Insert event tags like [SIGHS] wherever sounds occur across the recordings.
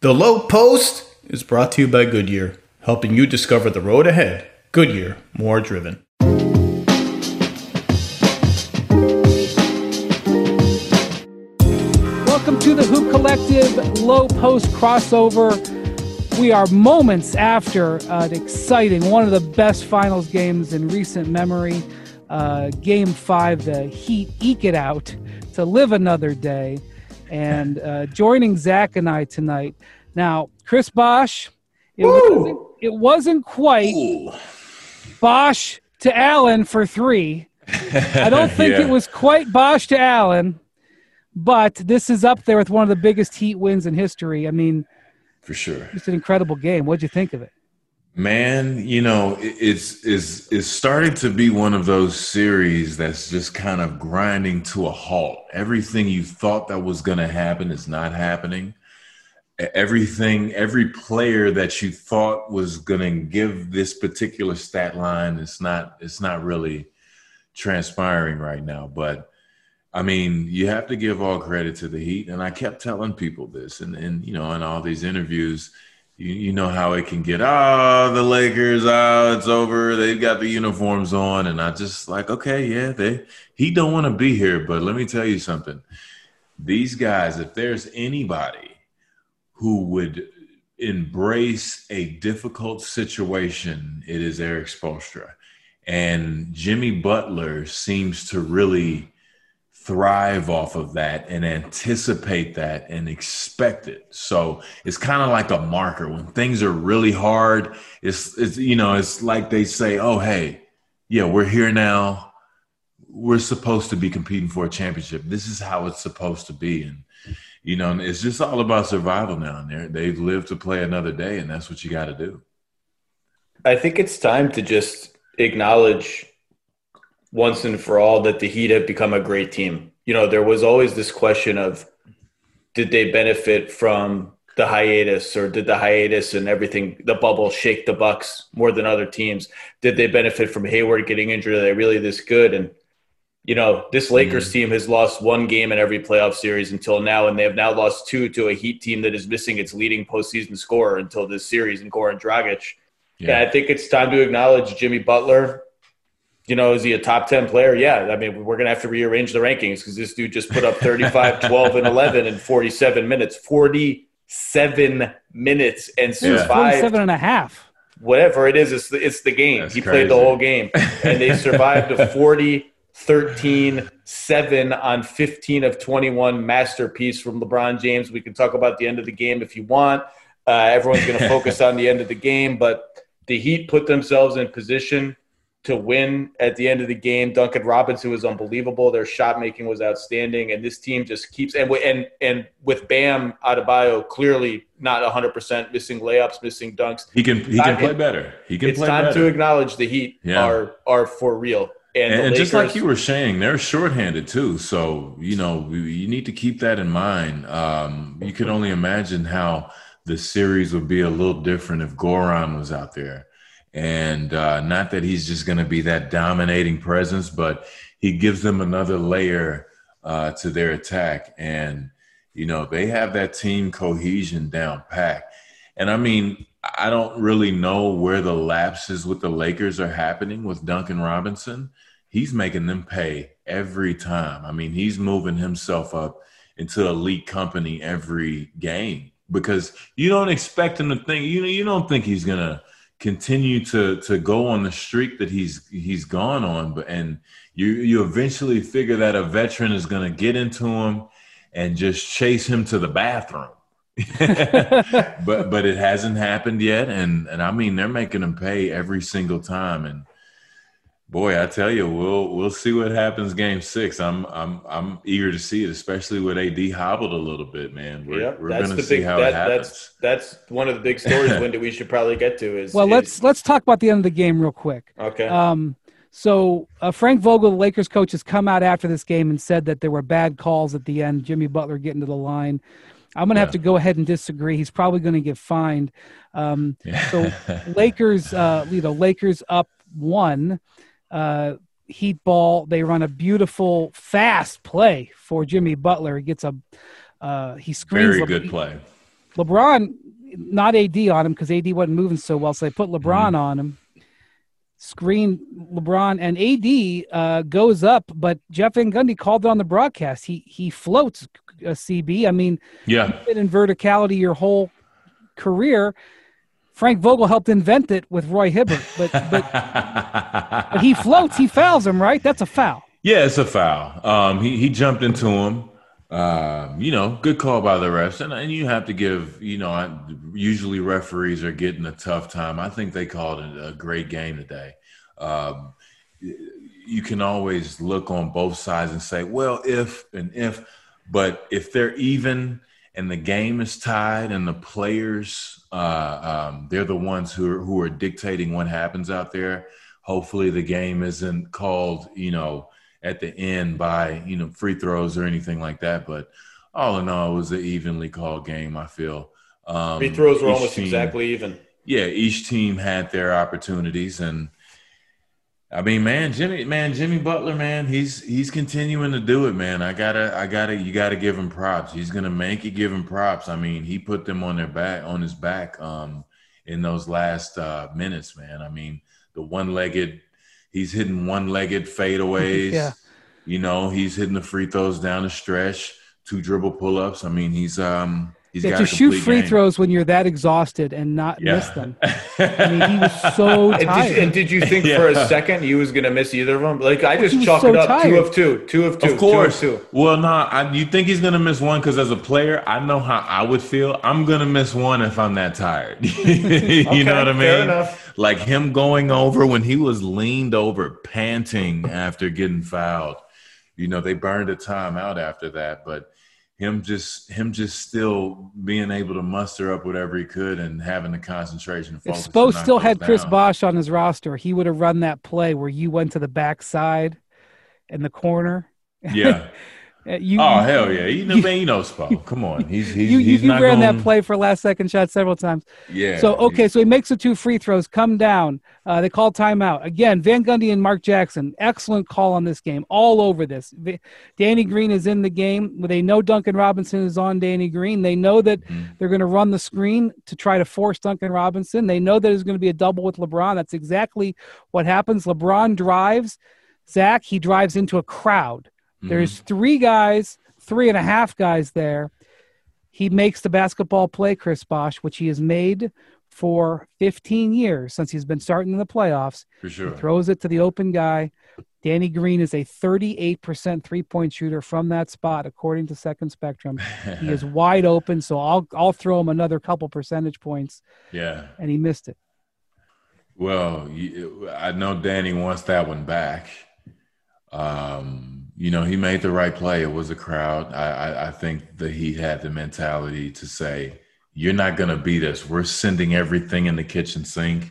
The Low Post is brought to you by Goodyear, helping you discover the road ahead. Goodyear, more driven. Welcome to the Hoop Collective Low Post crossover. We are moments after an exciting, one of the best finals games in recent memory. Uh, game five, the Heat eke it out to live another day and uh, joining Zach and I tonight. Now, Chris Bosh, it, wasn't, it wasn't quite Ooh. Bosh to Allen for three. [LAUGHS] I don't think Yeah. it was quite Bosh to Allen, but this is up there with one of the biggest Heat wins in history. I mean, for sure. it's an incredible game. What'd you think of it? Man, you know, it- it's is is starting to be one of those series that's just kind of grinding to a halt. Everything you thought that was going to happen is not happening. Everything, every player that you thought was going to give this particular stat line, it's not. It's not really transpiring right now. But I mean, you have to give all credit to the Heat, and I kept telling people this, and and you know, in all these interviews you, you know how it can get oh the lakers oh it's over. They've got the uniforms on. And i just like okay yeah they he don't want to be here but let me tell you something. These guys if there's anybody who would embrace a difficult situation it is erik spoelstra and jimmy butler seems to really thrive off of that and anticipate that and expect it. So it's kind of like a marker when things are really hard. It's, it's you know it's like they say, oh hey, yeah, we're here now. We're supposed to be competing for a championship. This is how it's supposed to be, and you know it's just all about survival now. And they've lived to play another day, and that's what you got to do. I think it's time to just acknowledge once and for all that the Heat have become a great team. You know, there was always this question of did they benefit from the hiatus or did the hiatus and everything, the bubble shake the Bucks more than other teams? Did they benefit from Hayward getting injured? Are they really this good? And you know, this Lakers mm-hmm. team has lost one game in every playoff series until now, and they have now lost two to a Heat team that is missing its leading postseason scorer until this series in Goran Dragic. Yeah, I think it's time to acknowledge Jimmy Butler. You know, is he a top 10 player? Yeah. I mean, we're going to have to rearrange the rankings because this dude just put up 35, [LAUGHS] 12, and 11 in 47 minutes. 47 minutes and It was survived 47 and a half. whatever it is, it's the, it's the game. That's he played the whole game. And they survived a [LAUGHS] 40, 13, 7 on 15 of 21 masterpiece from LeBron James. We can talk about the end of the game if you want. Uh, everyone's going to focus on the end of the game, but the Heat put themselves in position to win at the end of the game. Duncan Robinson was unbelievable. Their shot making was outstanding, and this team just keeps and and and with Bam Adebayo clearly not 100 percent missing layups, missing dunks He can he Time- can play better. He can it's time better. to acknowledge the Heat Yeah. are are for real. And, and, and just like you were saying, they're shorthanded too. So you know you need to keep that in mind. Um, you can only imagine how the series would be a little different if Goran was out there, and uh, not that he's just going to be that dominating presence, but he gives them another layer uh, to their attack, and you know they have that team cohesion down pack. And I mean, I don't really know where the lapses with the Lakers are happening with Duncan Robinson. He's making them pay every time. I mean, he's moving himself up into elite company every game because you don't expect him to think you you don't think he's gonna continue to to go on the streak that he's he's gone on but and you you eventually figure that a veteran is gonna get into him and just chase him to the bathroom. [LAUGHS] But but it hasn't happened yet and and I mean they're making him pay every single time and boy I tell you we'll we'll see what happens game 6 I'm I'm I'm eager to see it especially with AD hobbled a little bit man we're, yeah, we're that's going to see big how that, it happens that's that's one of the big stories [LAUGHS] Windy we should probably get to is Well, is- let's let's talk about the end of the game real quick. okay Um, so uh, Frank Vogel, the Lakers coach, has come out after this game and said that there were bad calls at the end. Jimmy Butler getting to the line. I'm going to have to go ahead and disagree. He's probably going to get fined. Um, so [LAUGHS] Lakers, uh, you know, Lakers up one. Uh, heat ball. They run a beautiful, fast play for Jimmy Butler. He gets a uh, he screens. very Le- good play LeBron, not AD on him because AD wasn't moving so well, so they put LeBron mm-hmm. on him. Screen LeBron and AD uh, goes up, but Jeff Van Gundy called it on the broadcast. He he floats a CB. I mean, yeah, been in verticality your whole career. Frank Vogel helped invent it with Roy Hibbert, but but, but [LAUGHS] he floats, he fouls him, right? That's a foul. Yeah, it's a foul. Um, he he jumped into him. Um, you know, good call by the refs, and, and you have to give. You know, I, usually referees are getting a tough time. I think they called it a great game today. Um, you can always look on both sides and say, well, if and if, but if they're even and the game is tied and the players, uh, um, they're the ones who are, who are dictating what happens out there. Hopefully, the game isn't called, you know, at the end by you know free throws or anything like that. But all in all, it was an evenly called game. I feel um, free throws were almost team, exactly even. Yeah, each team had their opportunities, and I mean, man, Jimmy, man, Jimmy Butler, man, he's he's continuing to do it, man. I gotta, I gotta, you gotta give him props. He's gonna make it. Give him props. I mean, he put them on their back, on his back, um, in those last uh, minutes, man. I mean, the one-legged He's hitting one-legged fadeaways. yeah. You know, he's hitting the free throws down the stretch, two dribble pull-ups. I mean, he's um He's yeah, to shoot free game. throws when you're that exhausted and not yeah. miss them. [LAUGHS] I mean, he was so tired. And did, and did you think yeah. [LAUGHS] for a second he was going to miss either of them? Like I just chalked so it up tired. two of two, two of two. Of course. Two of two. Well, no, I, you think he's going to miss one because as a player, I know how I would feel. I'm going to miss one if I'm that tired. [LAUGHS] you okay, know what I mean? Like him going over when he was leaned over, panting after getting fouled. You know, they burned a timeout after that, but him just him just still being able to muster up whatever he could and having the concentration. If Spo still had down. Chris Bosh on his roster, he would have run that play where you went to the backside in the corner. Yeah. [LAUGHS] Uh, you, oh hell yeah! You know, you, man, you know Spo. Come on, [LAUGHS] he's he's you, he's you not ran going... that play for last second shot several times. Yeah. So okay, so he makes the two free throws, come down. Uh, they call timeout again. Van Gundy and Mark Jackson, excellent call on this game, all over this. Danny Green is in the game. They know Duncan Robinson is on Danny Green. They know that mm. they're going to run the screen to try to force Duncan Robinson. They know that there's going to be a double with LeBron. That's exactly what happens. LeBron drives. Zach, he drives into a crowd. Mm. There's three guys three and a half guys there. He makes the basketball play, Chris Bosh, which he has made for 15 years since he's been starting in the playoffs. For sure. He throws it to the open guy. Danny Green is a 38% three point shooter from that spot, according to Second Spectrum. he is [LAUGHS] wide open, so I'll I'll throw him another couple percentage points. Yeah, and he missed it. Well, I know Danny wants that one back. Um, you know, he made the right play. It was a crowd. I, I, I think that he had the mentality to say, "You're not going to beat us. We're sending everything in the kitchen sink,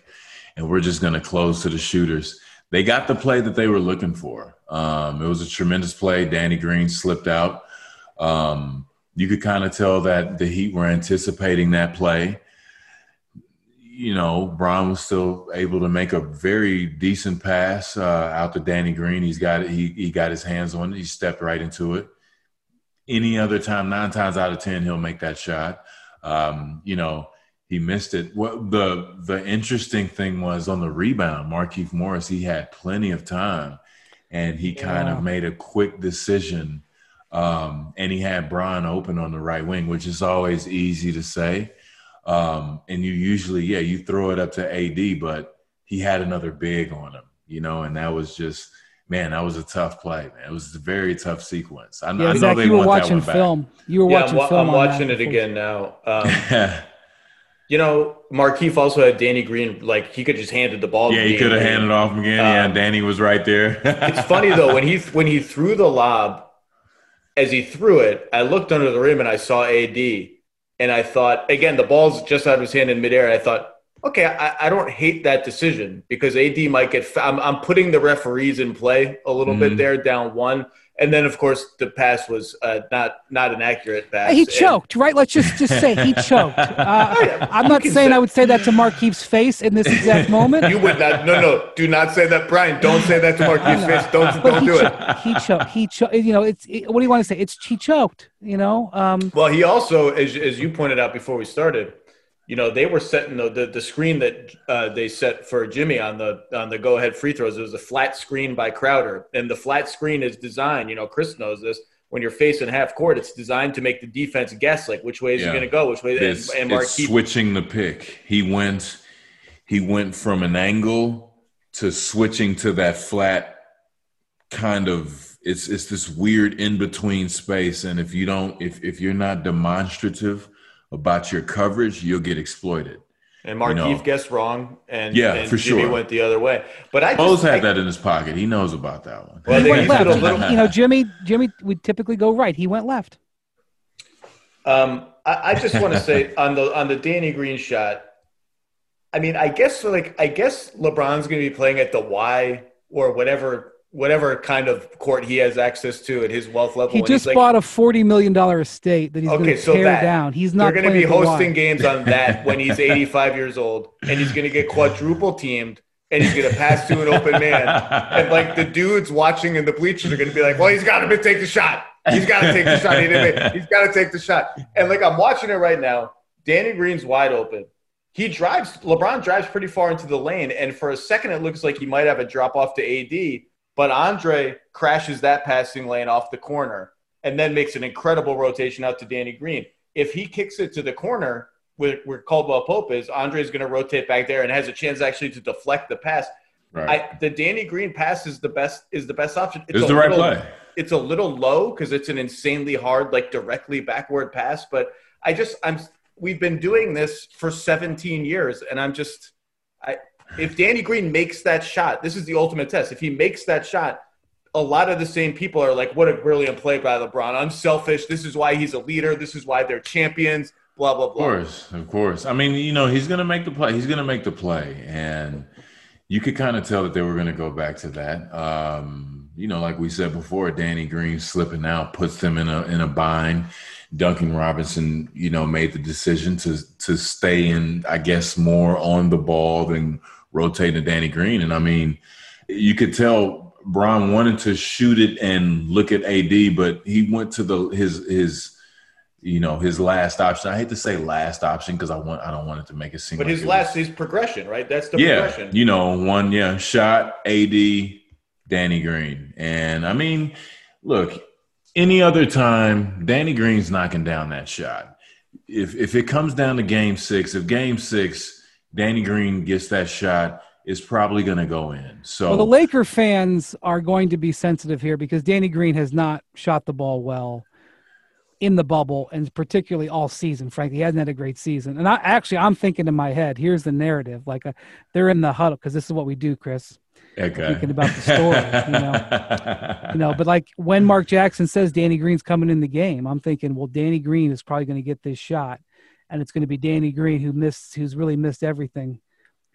and we're just going to close to the shooters." They got the play that they were looking for. Um, it was a tremendous play. Danny Green slipped out. Um, you could kind of tell that the Heat were anticipating that play you know, Bron was still able to make a very decent pass uh, out to Danny Green. He's got. He, he got his hands on it. He stepped right into it. Any other time, nine times out of ten, he'll make that shot. Um, you know, he missed it. What the the interesting thing was on the rebound, Markieff Morris. He had plenty of time, and he yeah. kind of made a quick decision. Um, and he had Bron open on the right wing, which is always easy to say um, and you usually, yeah, you throw it up to AD, but he had another big on him, you know, and that was just, man, that was a tough play, man. It was a very tough sequence. I, yeah, I know they you were watching film. Back. You were yeah, watching I'm, film. I'm watching it again now. [LAUGHS] Um, you know, Markieff also had Danny Green. Like he could just handed the ball. Yeah, he could have handed off again. Um, yeah, Danny was right there. [LAUGHS] it's funny though when he when he threw the lob, as he threw it, I looked under the rim and I saw AD, and I thought, again, the ball's just out of his hand in midair. I thought, okay, I, I don't hate that decision because AD might get. I'm, I'm putting the referees in play a little Mhm. bit there, down one, and then of course the pass was uh, not not an accurate pass. He And- choked, right? Let's just just say he [LAUGHS] choked. Uh, yeah, I'm not saying say- I would say that to Markieff's face in this exact [LAUGHS] moment. You would not. No, no. Do not say that, Brian. Don't say that to [LAUGHS] Markieff face. Don't but don't do it. He choked. He choked. You know, it's it, what do you want to say? It's he choked. You know, um, Well, he also, as, as you pointed out before we started, you know, they were setting the the, the screen that uh, they set for Jimmy on the on the go ahead free throws. It was a flat screen by Crowder, and the flat screen is designed. You know, Chris knows this. When you're facing half court, it's designed to make the defense guess like which way is Yeah. he going to go, which way. And, It's, and it's Markieff, switching the pick. He went he went from an angle to switching to that flat kind of it's it's this weird in between space and if you don't if if you're not demonstrative about your coverage, you'll get exploited. and Markieff know. guessed wrong, and Yeah, and for Jimmy sure. went the other way. But I Bosh just I, had that in his pocket. He knows about that one. Well, he went left. been a He- little- you know, Jimmy, Jimmy would typically go right. He went left. Um, I, I just want to say on the on the Danny Green shot. I mean, I guess like I guess LeBron's going to be playing at the Y or whatever whatever kind of court he has access to at his wealth level. He just he's like, bought a forty million dollar estate that he's going to so tear that- down. He's they're not going to be hosting games on that when he's 85 years old, and he's going to get quadruple teamed, and he's going to pass to an open man, and like the dudes watching in the bleachers are going to be like, "Well, he's got to take the shot. He's got to take the shot. He didn't he's got to take the shot." And like I'm watching it right now, Danny Green's wide open. He drives. LeBron drives pretty far into the lane, and for a second, it looks like he might have a drop off to AD, but Andre crashes that passing lane off the corner, and then makes an incredible rotation out to Danny Green. If he kicks it to the corner where, where Caldwell Pope is, Andre's going to rotate back there and has a chance actually to deflect the pass. Right. I, the Danny Green pass is the best is the best option. it's a the right play. It's a little low because it's an insanely hard, like directly backward pass. But I just I'm we've been doing this for 17 years, and I'm just I if Danny Green makes that shot, this is the ultimate test. If he makes that shot, a lot of the same people are like, "What a brilliant play by LeBron! Unselfish. This is why he's a leader. This is why they're champions." Blah blah blah. Of course, of course. I mean, you know, he's gonna make the play. He's gonna make the play, and you could kind of tell that they were gonna go back to that. Um, you know, like we said before, Danny Green slipping out puts them in a in a bind. Duncan Robinson, you know, made the decision to to stay in, I guess, more on the ball than rotating to Danny Green. And I mean, you could tell Bron wanted to shoot it and look at AD, but he went to the his his you know his last option. I hate to say last option because I want I don't want it to make it seem. But like his last was- his progression, right? That's the yeah, progression. you know, one yeah shot AD Danny Green, and I mean, look, any other time Danny Green's knocking down that shot. If if it comes down to Game Six, if Game Six Danny Green gets that shot, it's probably going to go in. So Well, the Laker fans are going to be sensitive here because Danny Green has not shot the ball well in the bubble and particularly all season. Frankly, he hasn't had a great season. And I actually, I'm thinking in my head, here's the narrative. Like uh they're in the huddle because this is what we do, Chris. okay. thinking about the story, you know. [LAUGHS] You know, but like when Mark Jackson says Danny Green's coming in the game, I'm thinking, well, Danny Green is probably going to get this shot, and it's going to be Danny Green who missed, who's really missed everything,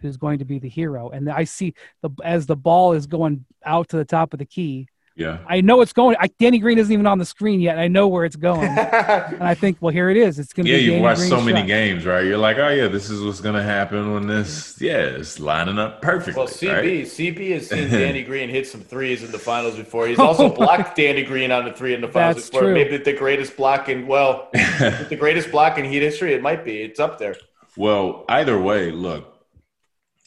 who's going to be the hero. And I see the as the ball is going out to the top of the key. Yeah. I know it's going. I, Danny Green isn't even on the screen yet. I know where it's going, [LAUGHS] and I think, well, here it is. It's going to Yeah, be. you've watched Green's so many shot. games, right? You're like, oh yeah, this is what's gonna happen when this. Yeah, it's lining up perfectly. Well, CB right? CB has seen [LAUGHS] Danny Green hit some threes in the finals before. He's [LAUGHS] also blocked Danny Green on the three in the finals That's before. true. Maybe the greatest block in well, the greatest block in Heat history. It might be. It's up there. Well, either way, look,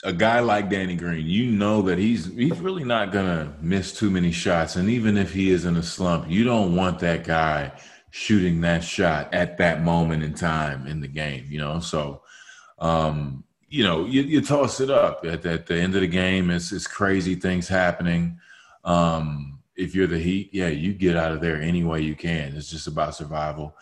a guy like Danny Green, you know that he's he's really not gonna miss too many shots, and even if he is in a slump, you don't want that guy shooting that shot at that moment in time in the game. You know, so um, you know you, you toss it up at, at the end of the game. It's it's crazy things happening. Um, if you're the Heat, yeah, you get out of there any way you can. It's just about survival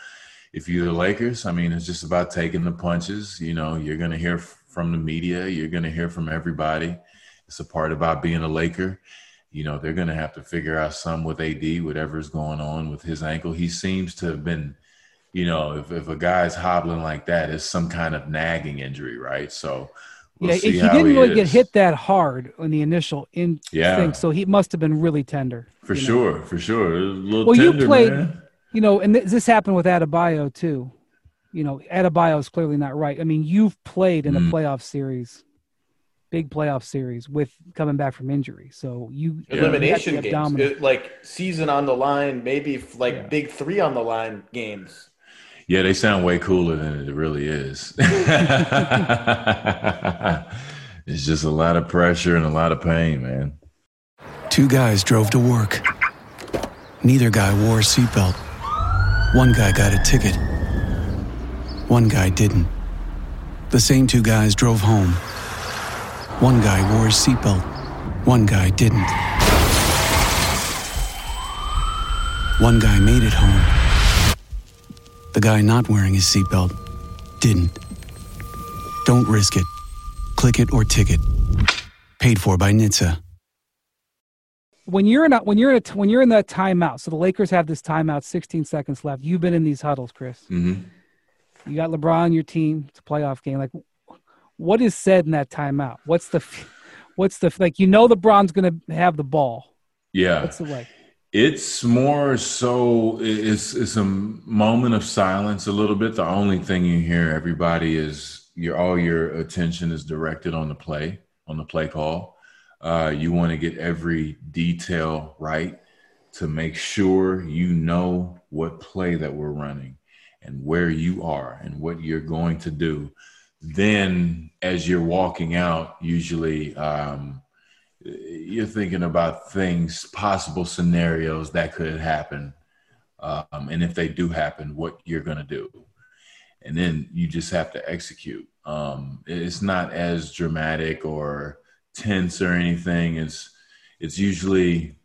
if you're the Lakers, I mean, it's just about taking the punches. You know, you're going to hear from the media, you're going to hear from everybody. It's a part about being a Laker. You know, they're going to have to figure out some with AD, whatever's going on with his ankle. He seems to have been, you know, if, if a guy's hobbling like that, it's some kind of nagging injury, right? So We'll yeah, he didn't really get hit that hard on the initial in Yeah. thing, so he must have been really tender. for you know. sure, for sure. A little Well, you played- man. You know, and th- this happened with Adebayo too. You know, Adebayo is clearly not right. I mean, you've played in a Mm. playoff series, big playoff series with coming back from injury, so you Yeah. Elimination you games. It- like season on the line, maybe like Yeah. big three on the line games. Yeah, they sound way cooler than it really is. [LAUGHS] it's just a lot of pressure and a lot of pain, man. Two guys drove to work. Neither guy wore a seatbelt. One guy got a ticket. One guy didn't. The same two guys drove home. One guy wore his seatbelt. One guy didn't. One guy made it home. The guy not wearing his seatbelt didn't. Don't risk it. Click it or ticket. Paid for by NHTSA. when you're in a, when you're in a, when you're in that timeout. So the Lakers have this timeout, 16 seconds left. You've been in these huddles, Chris. hmm You got LeBron on your team. It's a playoff game. Like, what is said in that timeout? What's the, [LAUGHS] what's the like? You know, LeBron's going to have the ball. Yeah. What's the like? It's more so it's it's a moment of silence a little bit. The only thing you hear everybody is your all your attention is directed on the play, on the play call. Uh, you want to get every detail right to make sure you know what play that we're running and where you are and what you're going to do. Then, as you're walking out, usually um, you're thinking about things, possible scenarios that could happen. Um, and if they do happen, what you're going to do. And then you just have to execute. Um, it's not as dramatic or tense or anything. It's, it's usually,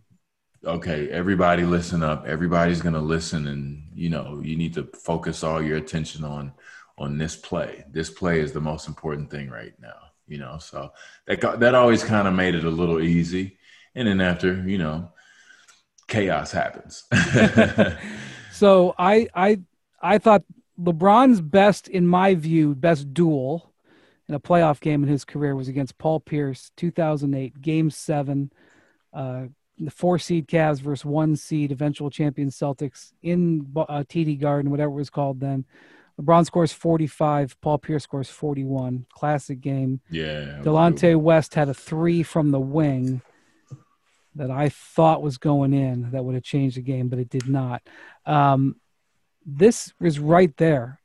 okay, everybody listen up. Everybody's going to listen. And, you know, you need to focus all your attention on, on this play. This play is the most important thing right now you know? So that got, that always kind of made it a little easy. And then after you know chaos happens. [LAUGHS] So I I I thought LeBron's best, in my view, best duel in a playoff game in his career was against Paul Pierce, 2008, Game Seven, uh, the four seed Cavs versus one seed eventual champion Celtics in uh, TD Garden, whatever it was called then. LeBron scores 45, Paul Pierce scores 41. Classic game. yeah Delonte West had a three from the wing that I thought was going in that would have changed the game, but it did not. Um, this is right there.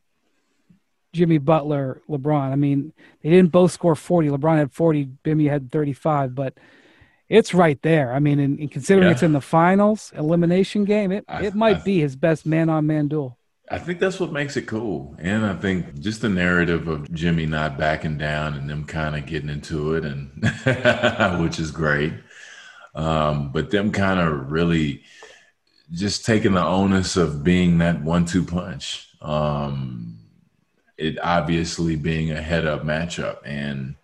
Jimmy Butler, LeBron. I mean, they didn't both score 40. LeBron had 40, Jimmy had 35, but it's right there. I mean, in, in considering Yeah. it's in the finals, elimination game, it, I- it might I- be his best man on man duel. I think that's what makes it cool. And I think just the narrative of Jimmy not backing down and them kind of getting into it and [LAUGHS] which is great. Um, but them kind of really just taking the onus of being that one two punch. Um, it obviously being a head up matchup. And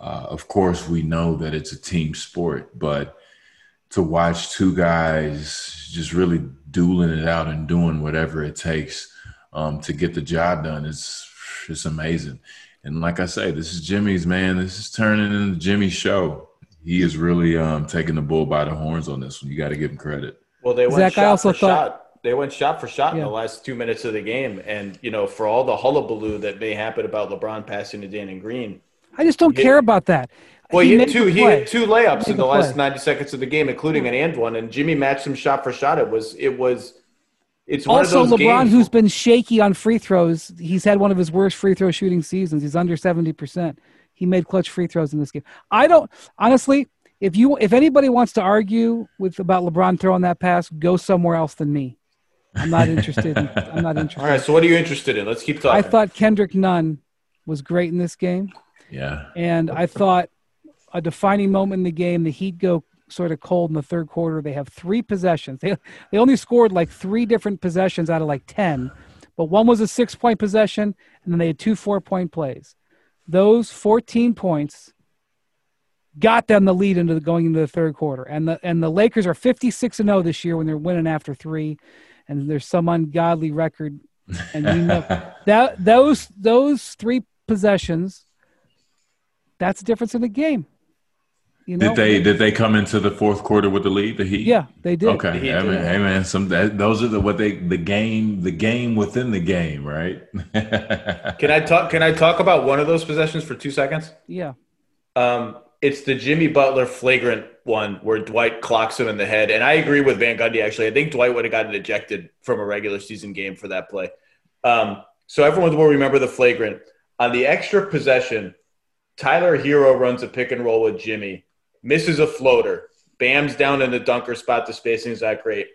uh, of course, we know that it's a team sport, but to watch two guys just really dueling it out and doing whatever it takes um, to get the job done is it's amazing. And like I say, this is Jimmy's man. This is turning into Jimmy's show. He is really um, taking the bull by the horns on this one. You got to give him credit. Well, they went Zach, I shot also for thought- shot. They went shot for shot Yeah. in the last two minutes of the game, and you know, for all the hullabaloo that may happen about LeBron passing to Danny Green, I just don't Yeah. care about that. well, he, made hit two. He play. hit two layups He in the the last ninety seconds of the game, including an and one. And Jimmy matched him shot for shot. It was. It was. It's Also, LeBron, games- who's been shaky on free throws, he's had one of his worst free throw shooting seasons. He's under seventy percent. He made clutch free throws in this game. I don't honestly. If you, if anybody wants to argue with about LeBron throwing that pass, go somewhere else than me. I'm not interested. In, I'm not interested. [LAUGHS] All right. So, what are you interested in? Let's keep talking. I thought Kendrick Nunn was great in this game, Yeah. and I thought a defining moment in the game. The Heat go sort of cold in the third quarter. They have three possessions. They they only scored like three different possessions out of like ten, but one was a six point possession, and then they had two four point plays. Those fourteen points got them the lead into the, going into the third quarter, and the and the Lakers are fifty six and zero this year when they're winning after three, and there's some ungodly record, and you know [LAUGHS] that those those three possessions that's the difference in the game. You know? Did they did they come into the fourth quarter with the lead? The Heat. Yeah, they did. Okay, Heat hey, did. man, hey man, some that, those are the what they the game the game within the game, right? [LAUGHS] Can I talk? Can I talk about one of those possessions for two seconds? Yeah. Um, it's the Jimmy Butler flagrant one where Dwight clocks him in the head, and I agree with Van Gundy. Actually, I think Dwight would have gotten ejected from a regular season game for that play. Um, so everyone will remember the flagrant on the extra possession. Tyler Herro runs a pick and roll with Jimmy, misses a floater, Bam's down in the dunker spot. The spacing's not great,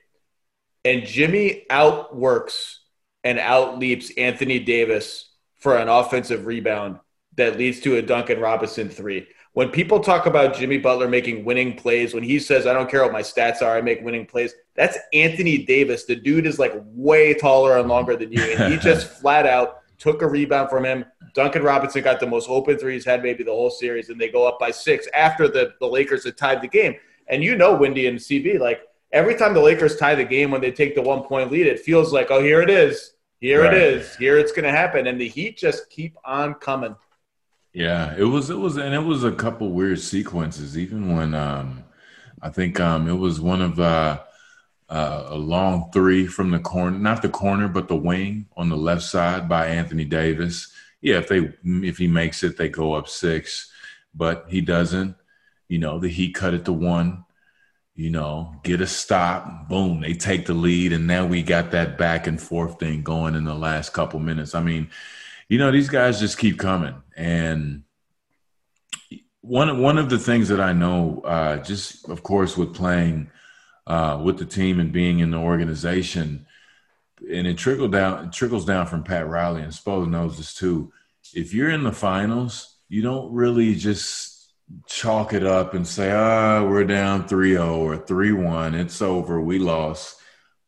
and Jimmy outworks and outleaps Anthony Davis for an offensive rebound that leads to a Duncan Robinson three. When people talk about Jimmy Butler making winning plays, when he says, I don't care what my stats are, I make winning plays, that's Anthony Davis. The dude is like way taller and longer than you. And he [LAUGHS] just flat out took a rebound from him. Duncan Robinson got the most open three he's had maybe the whole series, and they go up by six after the, the Lakers had tied the game. And you know, Windy and CB, like every time the Lakers tie the game when they take the one point lead, it feels like, oh, here it is. Here Right. it is. Here it's going to happen. And the Heat just keep on coming. Yeah, it was it was and it was a couple weird sequences. Even when um, I think um, it was one of uh, uh, a long three from the corner, not the corner, but the wing on the left side by Anthony Davis. Yeah, if they if he makes it, they go up six, but he doesn't. You know, the Heat cut it to one. You know, get a stop, boom, they take the lead, and now we got that back and forth thing going in the last couple minutes. I mean, you know these guys just keep coming and one one of the things that I know uh, just of course with playing uh, with the team and being in the organization. And it trickled down it trickles down from Pat Riley and Spo knows this too. If you're in the finals you don't really just chalk it up and say ah we're down 3-0 or 3-1 it's over we lost.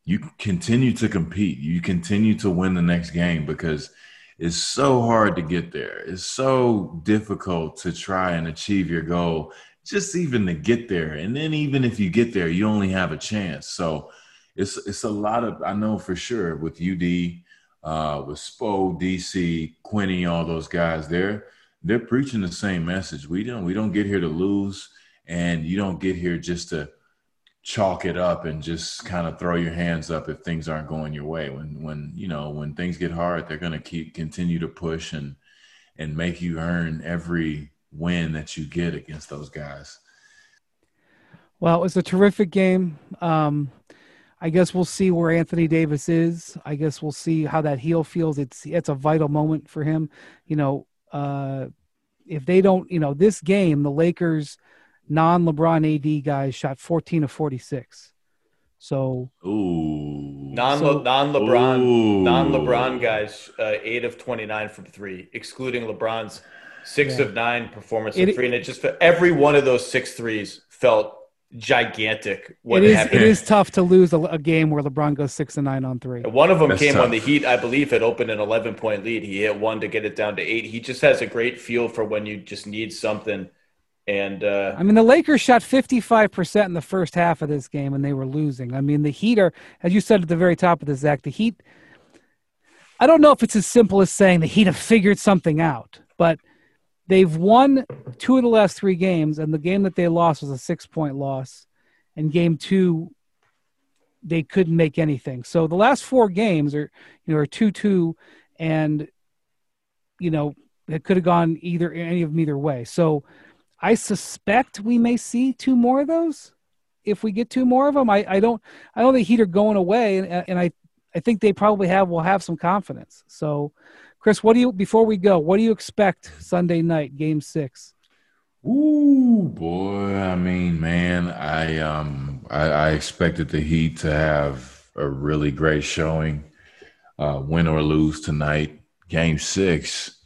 You continue to compete. You continue to win the next game because it's so hard to get there. It's so difficult to try and achieve your goal, just even to get there. And then even if you get there, you only have a chance. So it's it's a lot of I know for sure with UD, uh, with Spo, DC, Quinny, all those guys, they're they're preaching the same message. We don't we don't get here to lose, and you don't get here just to chalk it up and just kind of throw your hands up if things aren't going your way. When when you know when things get hard, they're going to keep continue to push and and make you earn every win that you get against those guys. Well, it was a terrific game. Um, I guess we'll see where Anthony Davis is. I guess we'll see how that heel feels. It's it's a vital moment for him. You know, uh, if they don't, you know, this game, the Lakers non-LeBron AD guys shot 14 of 46. So Ooh, Non So- non LeBron non LeBron guys, uh, eight of twenty nine from three, excluding LeBron's six Yeah. of nine performance It- from three, and it just every one of those six threes felt gigantic. What it is happened? it is tough to lose a, a game where LeBron goes six and nine on three. One of them That's came tough. when the Heat, I believe, had opened an 11 point lead. He hit one to get it down to eight. He just has a great feel for when you just need something. And uh, I mean, the Lakers shot 55% in the first half of this game and they were losing. I mean, the Heat are, as you said at the very top of the Zach, the Heat, I don't know if it's as simple as saying the Heat have figured something out, but they've won two of the last three games, and the game that they lost was a six point loss. And game two, they couldn't make anything. So the last four games are, you know, are 2 2, and, you know, it could have gone either, any of them either way. So, I suspect we may see two more of those. If we get two more of them, I, I don't I don't think Heat are going away, and, and I I think they probably have will have some confidence. So, Chris, what do you before we go? What do you expect Sunday night, Game Six? Ooh, boy. I mean, man, I um I, I expected the Heat to have a really great showing, uh, win or lose tonight. Game six.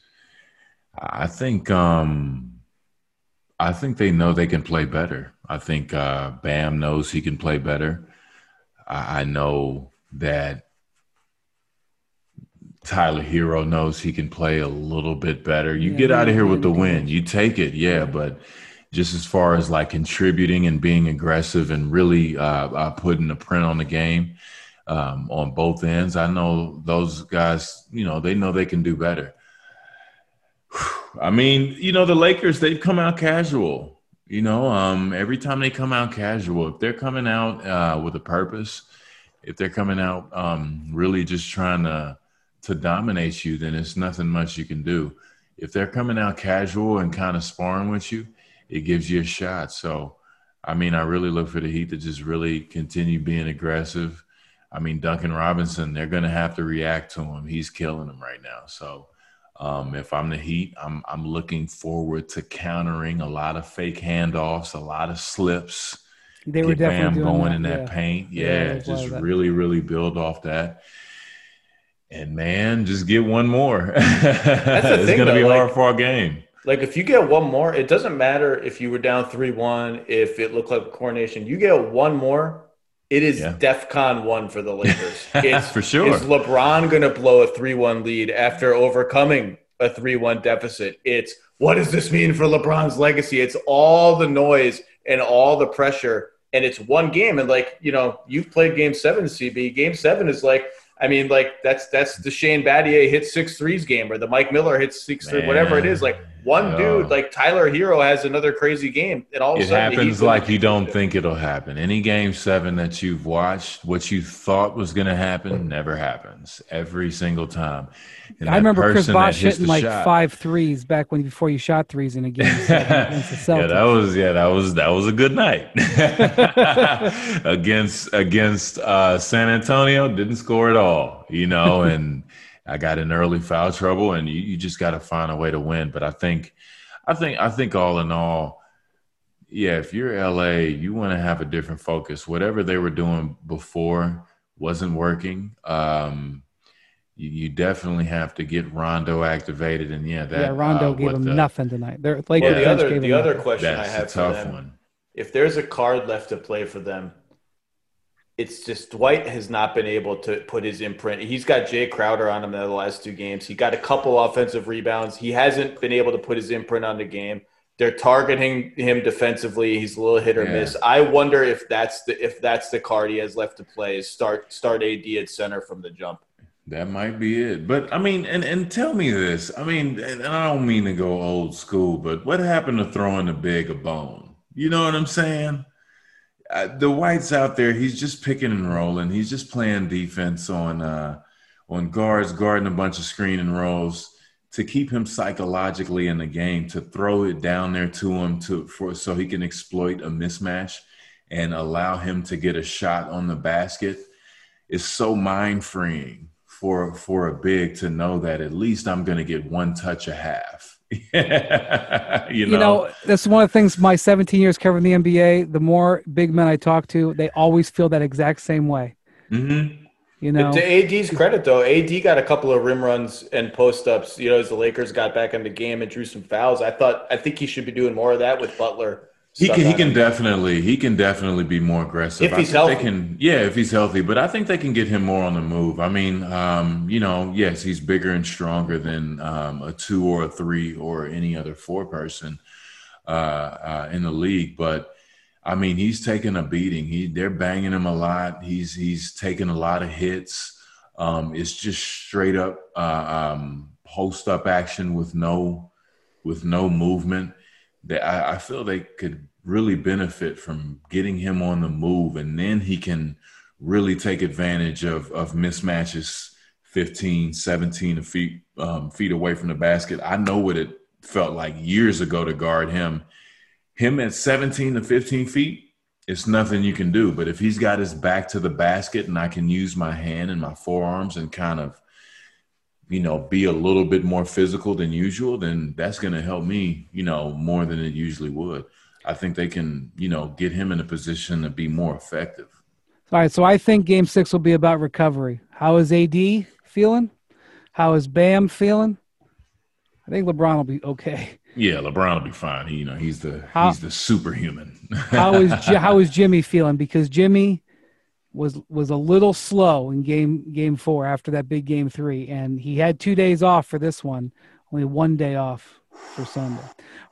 I think um I think they know they can play better. I think uh Bam knows he can play better. I, I know that Tyler Herro knows he can play a little bit better. You Yeah, get out of here with the win. You take it, yeah, but just as far as like contributing and being aggressive and really uh, uh, putting a print on the game um, on both ends, I know those guys, you know, they know they can do better. [SIGHS] I mean, you know, the Lakers, they've come out casual. You know, um, every time they come out casual, if they're coming out uh, with a purpose, if they're coming out um, really just trying to to dominate you, then it's nothing much you can do. If they're coming out casual and kind of sparring with you, it gives you a shot. So, I mean, I really look for the Heat to just really continue being aggressive. I mean, Duncan Robinson, they're going to have to react to him. He's killing them right now. So, um, if I'm the Heat, I'm I'm looking forward to countering a lot of fake handoffs, a lot of slips. They were definitely going that, in that yeah. paint. Yeah, Yeah, just really, really build off that. And man, just get one more. [LAUGHS] it's thing, gonna be though, hard like- for our game. Like if you get one more, it doesn't matter if you were down three one, if it looked like a coronation. You get one more, it is Yeah. DEFCON one for the Lakers. [LAUGHS] It's For sure. Is LeBron going to blow a three one lead after overcoming a three one deficit? It's what does this mean for LeBron's legacy? It's all the noise and all the pressure, and it's one game. And like you know, you've played Game Seven, CB. Game Seven is like. I mean, like that's that's the Shane Battier hits six threes game, or the Mike Miller hits six three, whatever it is. Like one Yeah. dude, like Tyler Herro, has another crazy game, and all of a It sudden the happens like you don't think it'll happen. Any game seven that you've watched, what you thought was going to happen never happens every single time. And I remember Chris Bosh hitting like shot- five threes back when before you shot threes in a game seven [LAUGHS] yeah, that was yeah, that was that was a good night [LAUGHS] against against uh, San Antonio. Didn't score at all, you know, and I got in early foul trouble, and you, you just got to find a way to win. But I think, I think, I think all in all, yeah, if you're LA, you want to have a different focus. Whatever they were doing before wasn't working. Um, you, you definitely have to get Rondo activated, and yeah, that yeah, Rondo uh, gave what him the- nothing tonight. Their Lakers Well, the other the him other nothing. question I have a for tough them, one. if there's a card left to play for them, it's just Dwight has not been able to put his imprint. He's got Jae Crowder on him in the last two games. He got a couple offensive rebounds. He hasn't been able to put his imprint on the game. They're targeting him defensively. He's a little hit or Yeah. miss. I wonder if that's the if that's the card he has left to play is start start AD at center from the jump. That might be it. But I mean, and, and tell me this. I mean, and I don't mean to go old school, but what happened to throwing the big a bone? You know what I'm saying? The White's out there. He's just picking and rolling. He's just playing defense on uh, on guards, guarding a bunch of screen and rolls to keep him psychologically in the game. To throw it down there to him to for so he can exploit a mismatch and allow him to get a shot on the basket is so mind freeing for for a big to know that at least I'm going to get one touch a half. [LAUGHS] you, know, You know, that's one of the things my 17 years covering the NBA. The more big men I talk to, they always feel that exact same way. Mhm. You know, To AD's credit, though, AD got a couple of rim runs and post ups. You know, as the Lakers got back in the game and drew some fouls, I thought I think he should be doing more of that with Butler. He can he can him. definitely he can definitely be more aggressive. If I he's healthy. can yeah if he's healthy but I think they can get him more on the move. I mean um, you know yes he's bigger and stronger than um, a two or a three or any other four person uh, uh, in the league but I mean he's taking a beating. He they're banging him a lot. He's he's taking a lot of hits. Um, it's just straight up uh, um, post up action with no with no movement that I, I feel they could really benefit from getting him on the move and then he can really take advantage of of mismatches 15 17 feet um, feet away from the basket. I know what it felt like years ago to guard him. Him at 17 to 15 feet it's nothing you can do but if he's got his back to the basket and i can use my hand and my forearms and kind of you know, be a little bit more physical than usual, then that's going to help me, you know, more than it usually would. I think they can, you know, get him in a position to be more effective. all right. So I think Game Six will be about recovery. How is AD feeling? How is Bam feeling? I think LeBron will be okay. Yeah, LeBron will be fine. He, you know, he's the How- he's the superhuman. how is how is Jimmy feeling? Because Jimmy was was a little slow in game game four after that big game three, and he had two days off for this one, only one day off for Sunday.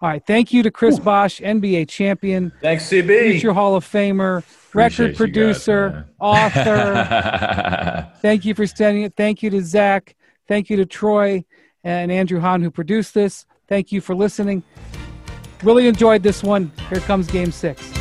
All right, thank you to Chris Bosh, NBA champion, Thanks, CB. future Hall of Famer, Appreciate record you guys, producer, author. [LAUGHS] Thank you for standing it. Thank you to Zach. Thank you to Troy. and Andrew Hahn, who produced this. Thank you for listening. Really enjoyed this one. Here comes game six.